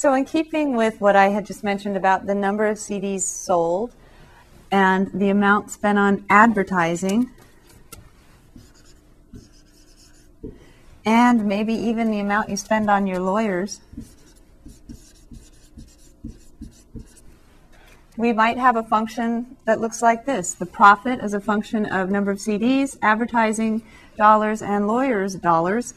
So in keeping with what I had just mentioned about the number of CDs sold and the amount spent on advertising, and maybe even the amount you spend on your lawyers, we might have a function that looks like this. The profit is a function of number of CDs, advertising dollars, and lawyers dollars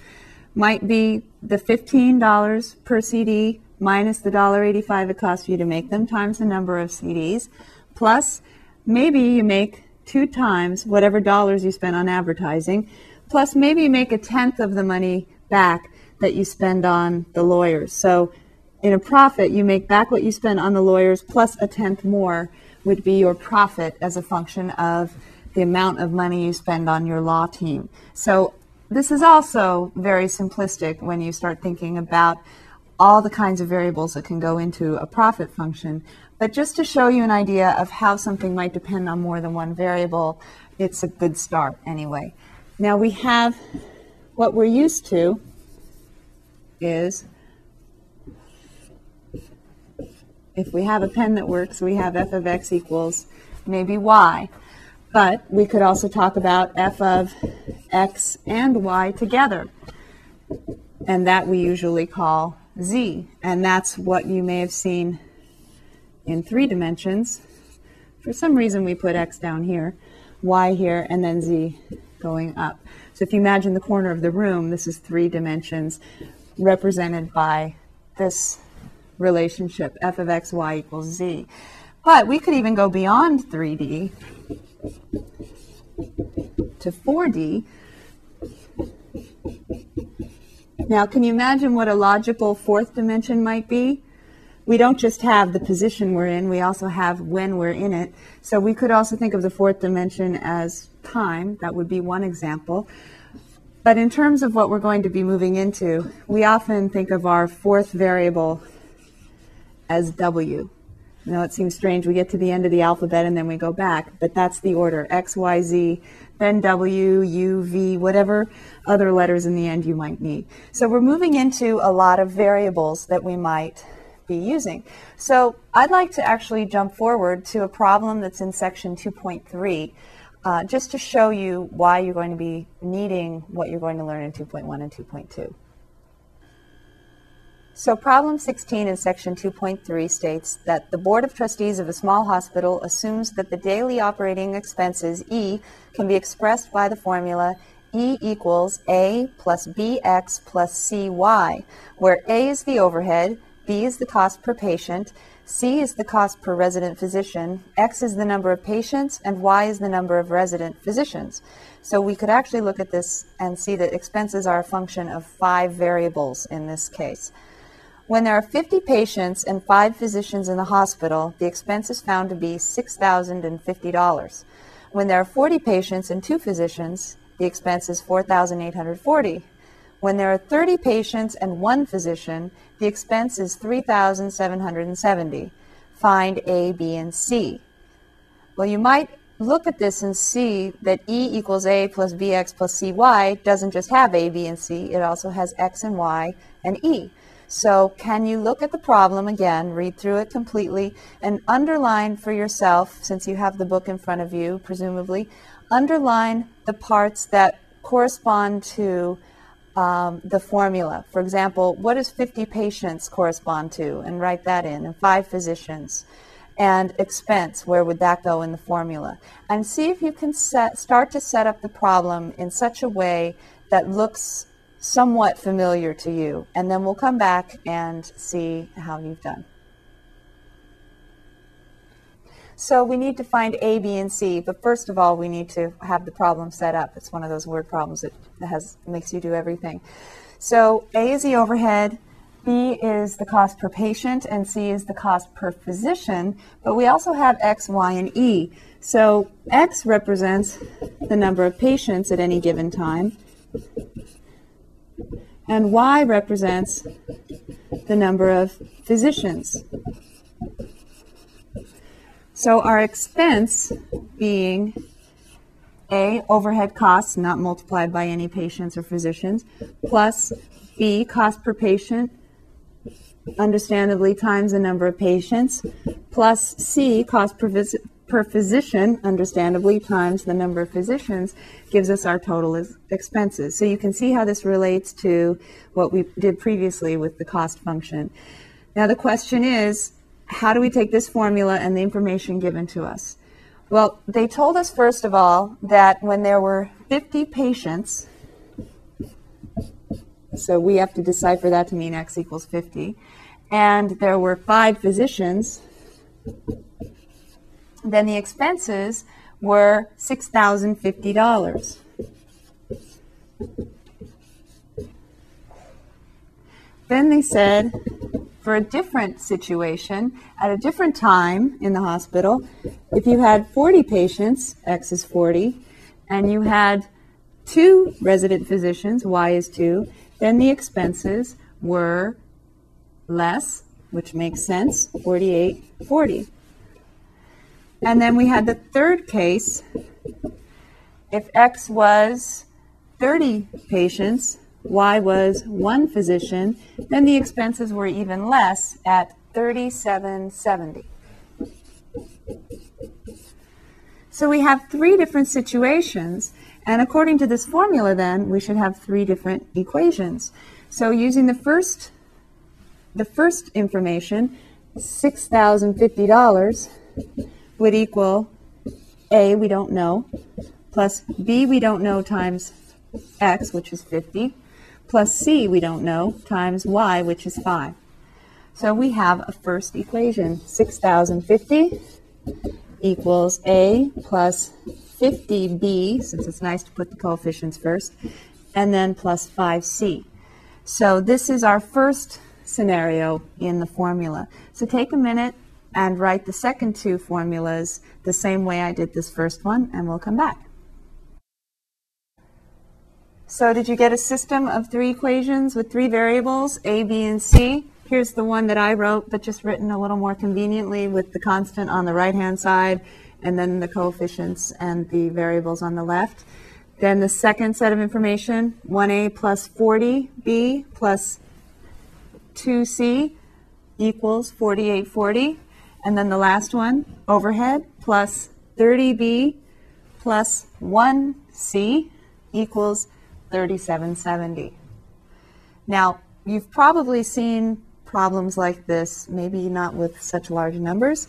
might be the $15 per CD minus the $1.85 it costs you to make them times the number of CDs, plus maybe you make two times whatever dollars you spend on advertising, plus maybe you make a tenth of the money back that you spend on the lawyers. So in a profit, you make back what you spend on the lawyers plus a tenth more would be your profit as a function of the amount of money you spend on your law team. So this is also very simplistic when you start thinking about all the kinds of variables that can go into a profit function. But just to show you an idea of how something might depend on more than one variable, it's a good start anyway. Now we have what we're used to is if we have a pen that works, we have f of x equals maybe y. But we could also talk about f of x and y together. And that we usually call z. And that's what you may have seen in three dimensions. For some reason, we put x down here, y here, and then z going up. So if you imagine the corner of the room, this is three dimensions represented by this relationship, f of x, y equals z. But we could even go beyond 3D to 4D. Now, can you imagine what a logical fourth dimension might be? We don't just have the position we're in, we also have when we're in it. So we could also think of the fourth dimension as time. That would be one example. But in terms of what we're going to be moving into, we often think of our fourth variable as W. You know, it seems strange. We get to the end of the alphabet and then we go back, but that's the order X, Y, Z, then W, U, V, whatever other letters in the end you might need. So we're moving into a lot of variables that we might be using. So I'd like to actually jump forward to a problem that's in section 2.3 uh, just to show you why you're going to be needing what you're going to learn in 2.1 and 2.2. So problem 16 in section 2.3 states that the Board of Trustees of a small hospital assumes that the daily operating expenses, E, can be expressed by the formula E equals A plus BX plus CY, where A is the overhead, B is the cost per patient, C is the cost per resident physician, X is the number of patients, and Y is the number of resident physicians. So we could actually look at this and see that expenses are a function of five variables in this case. When there are 50 patients and five physicians in the hospital, the expense is found to be $6,050. When there are 40 patients and two physicians, the expense is 4,840. When there are 30 patients and one physician, the expense is 3,770. Find A, B, and C. Well, you might look at this and see that E equals A plus BX plus CY doesn't just have A, B, and C, it also has X and Y and E. So can you look at the problem again, read through it completely, and underline for yourself, since you have the book in front of you, presumably, underline the parts that correspond to um, the formula. For example, what does 50 patients correspond to? And write that in, and five physicians. And expense, where would that go in the formula? And see if you can set, start to set up the problem in such a way that looks somewhat familiar to you. And then we'll come back and see how you've done. So we need to find A, B, and C, but first of all, we need to have the problem set up. It's one of those word problems that has makes you do everything. So A is the overhead, B is the cost per patient, and C is the cost per physician, but we also have X, Y, and E. So X represents the number of patients at any given time, and Y represents the number of physicians. So our expense being A, overhead costs not multiplied by any patients or physicians, plus B, cost per patient, understandably, times the number of patients, plus C, cost per, visit, per physician, understandably, times the number of physicians, gives us our total expenses. So you can see how this relates to what we did previously with the cost function. Now the question is, how do we take this formula and the information given to us? Well, they told us, first of all, that when there were 50 patients, so we have to decipher that to mean x equals 50, and there were five physicians, then the expenses were $6,050. Then they said for a different situation at a different time in the hospital, if you had 40 patients, X is 40, and you had two resident physicians, Y is 2, then the expenses were less, which makes sense, 48, 40. And then we had the third case. If X was 30 patients, Y was one physician, then the expenses were even less at 3770. So we have three different situations, and according to this formula then, we should have three different equations. So using the first the first information, $6,050 would equal A, we don't know, plus B, we don't know, times X, which is 50, plus C, we don't know, times Y, which is 5. So we have a first equation, 6,050 equals A plus 50B, since it's nice to put the coefficients first, and then plus 5C. So this is our first scenario in the formula. So take a minute and write the second two formulas the same way I did this first one, and we'll come back. So did you get a system of three equations with three variables, a, b, and c? Here's the one that I wrote, but just written a little more conveniently with the constant on the right-hand side, and then the coefficients and the variables on the left. Then the second set of information, 1a plus 40b plus 2c equals 4840. And then the last one, overhead plus 30b plus 1c equals 3770. Now, you've probably seen problems like this, maybe not with such large numbers,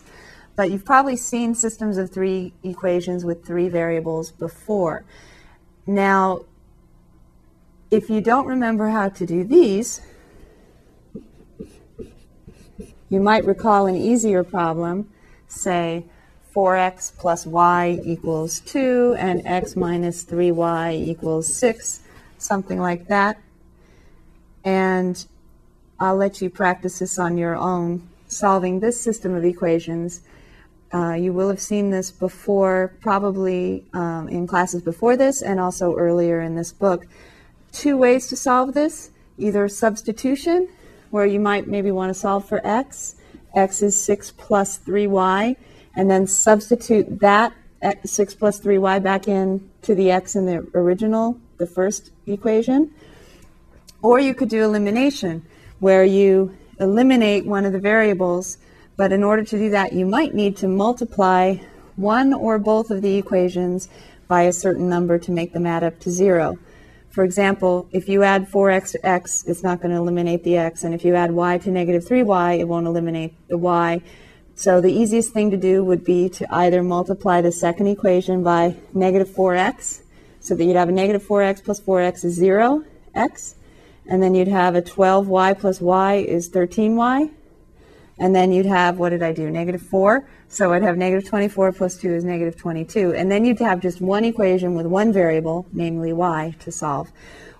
but you've probably seen systems of three equations with three variables before. Now, if you don't remember how to do these, you might recall an easier problem, say 4x plus y equals 2 and x minus 3y equals 6, something like that. And I'll let you practice this on your own, solving this system of equations. Uh, you will have seen this before, probably um, in classes before this and also earlier in this book. Two ways to solve this, either substitution where you might maybe want to solve for x. x is 6 plus 3y, and then substitute that 6 plus 3y back in to the x in the original, the first equation. Or you could do elimination, where you eliminate one of the variables, but in order to do that, you might need to multiply one or both of the equations by a certain number to make them add up to zero. For example, if you add 4x to x, it's not going to eliminate the x. And if you add y to negative 3y, it won't eliminate the y. So the easiest thing to do would be to either multiply the second equation by negative 4x, so that you'd have a negative 4x plus 4x is 0, x. And then you'd have a 12y plus y is 13y. And then you'd have, what did I do, negative 4. So I'd have negative 24 plus 2 is negative 22. And then you'd have just one equation with one variable, namely y, to solve.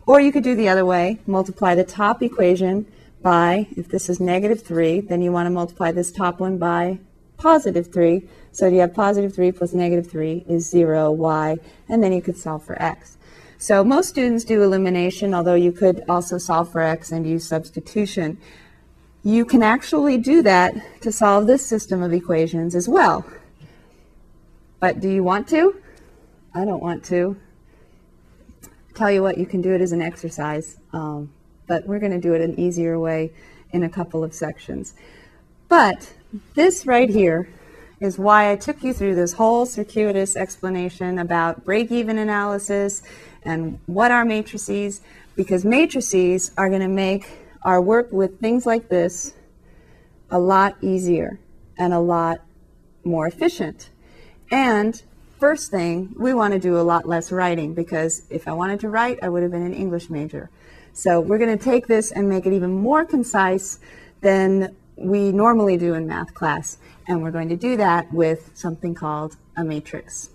Or you could do the other way, multiply the top equation by, if this is negative 3, then you want to multiply this top one by positive 3. So you have positive 3 plus negative 3 is 0, y, and then you could solve for x. So most students do elimination, although you could also solve for x and use substitution. You can actually do that to solve this system of equations as well. But do you want to? I don't want to. Tell you what, you can do it as an exercise, um, but we're going to do it an easier way in a couple of sections. But this right here is why I took you through this whole circuitous explanation about break-even analysis and what are matrices, because matrices are going to make our work with things like this a lot easier and a lot more efficient. And first thing, we want to do a lot less writing because if I wanted to write, I would have been an English major. So we're going to take this and make it even more concise than we normally do in math class. And we're going to do that with something called a matrix.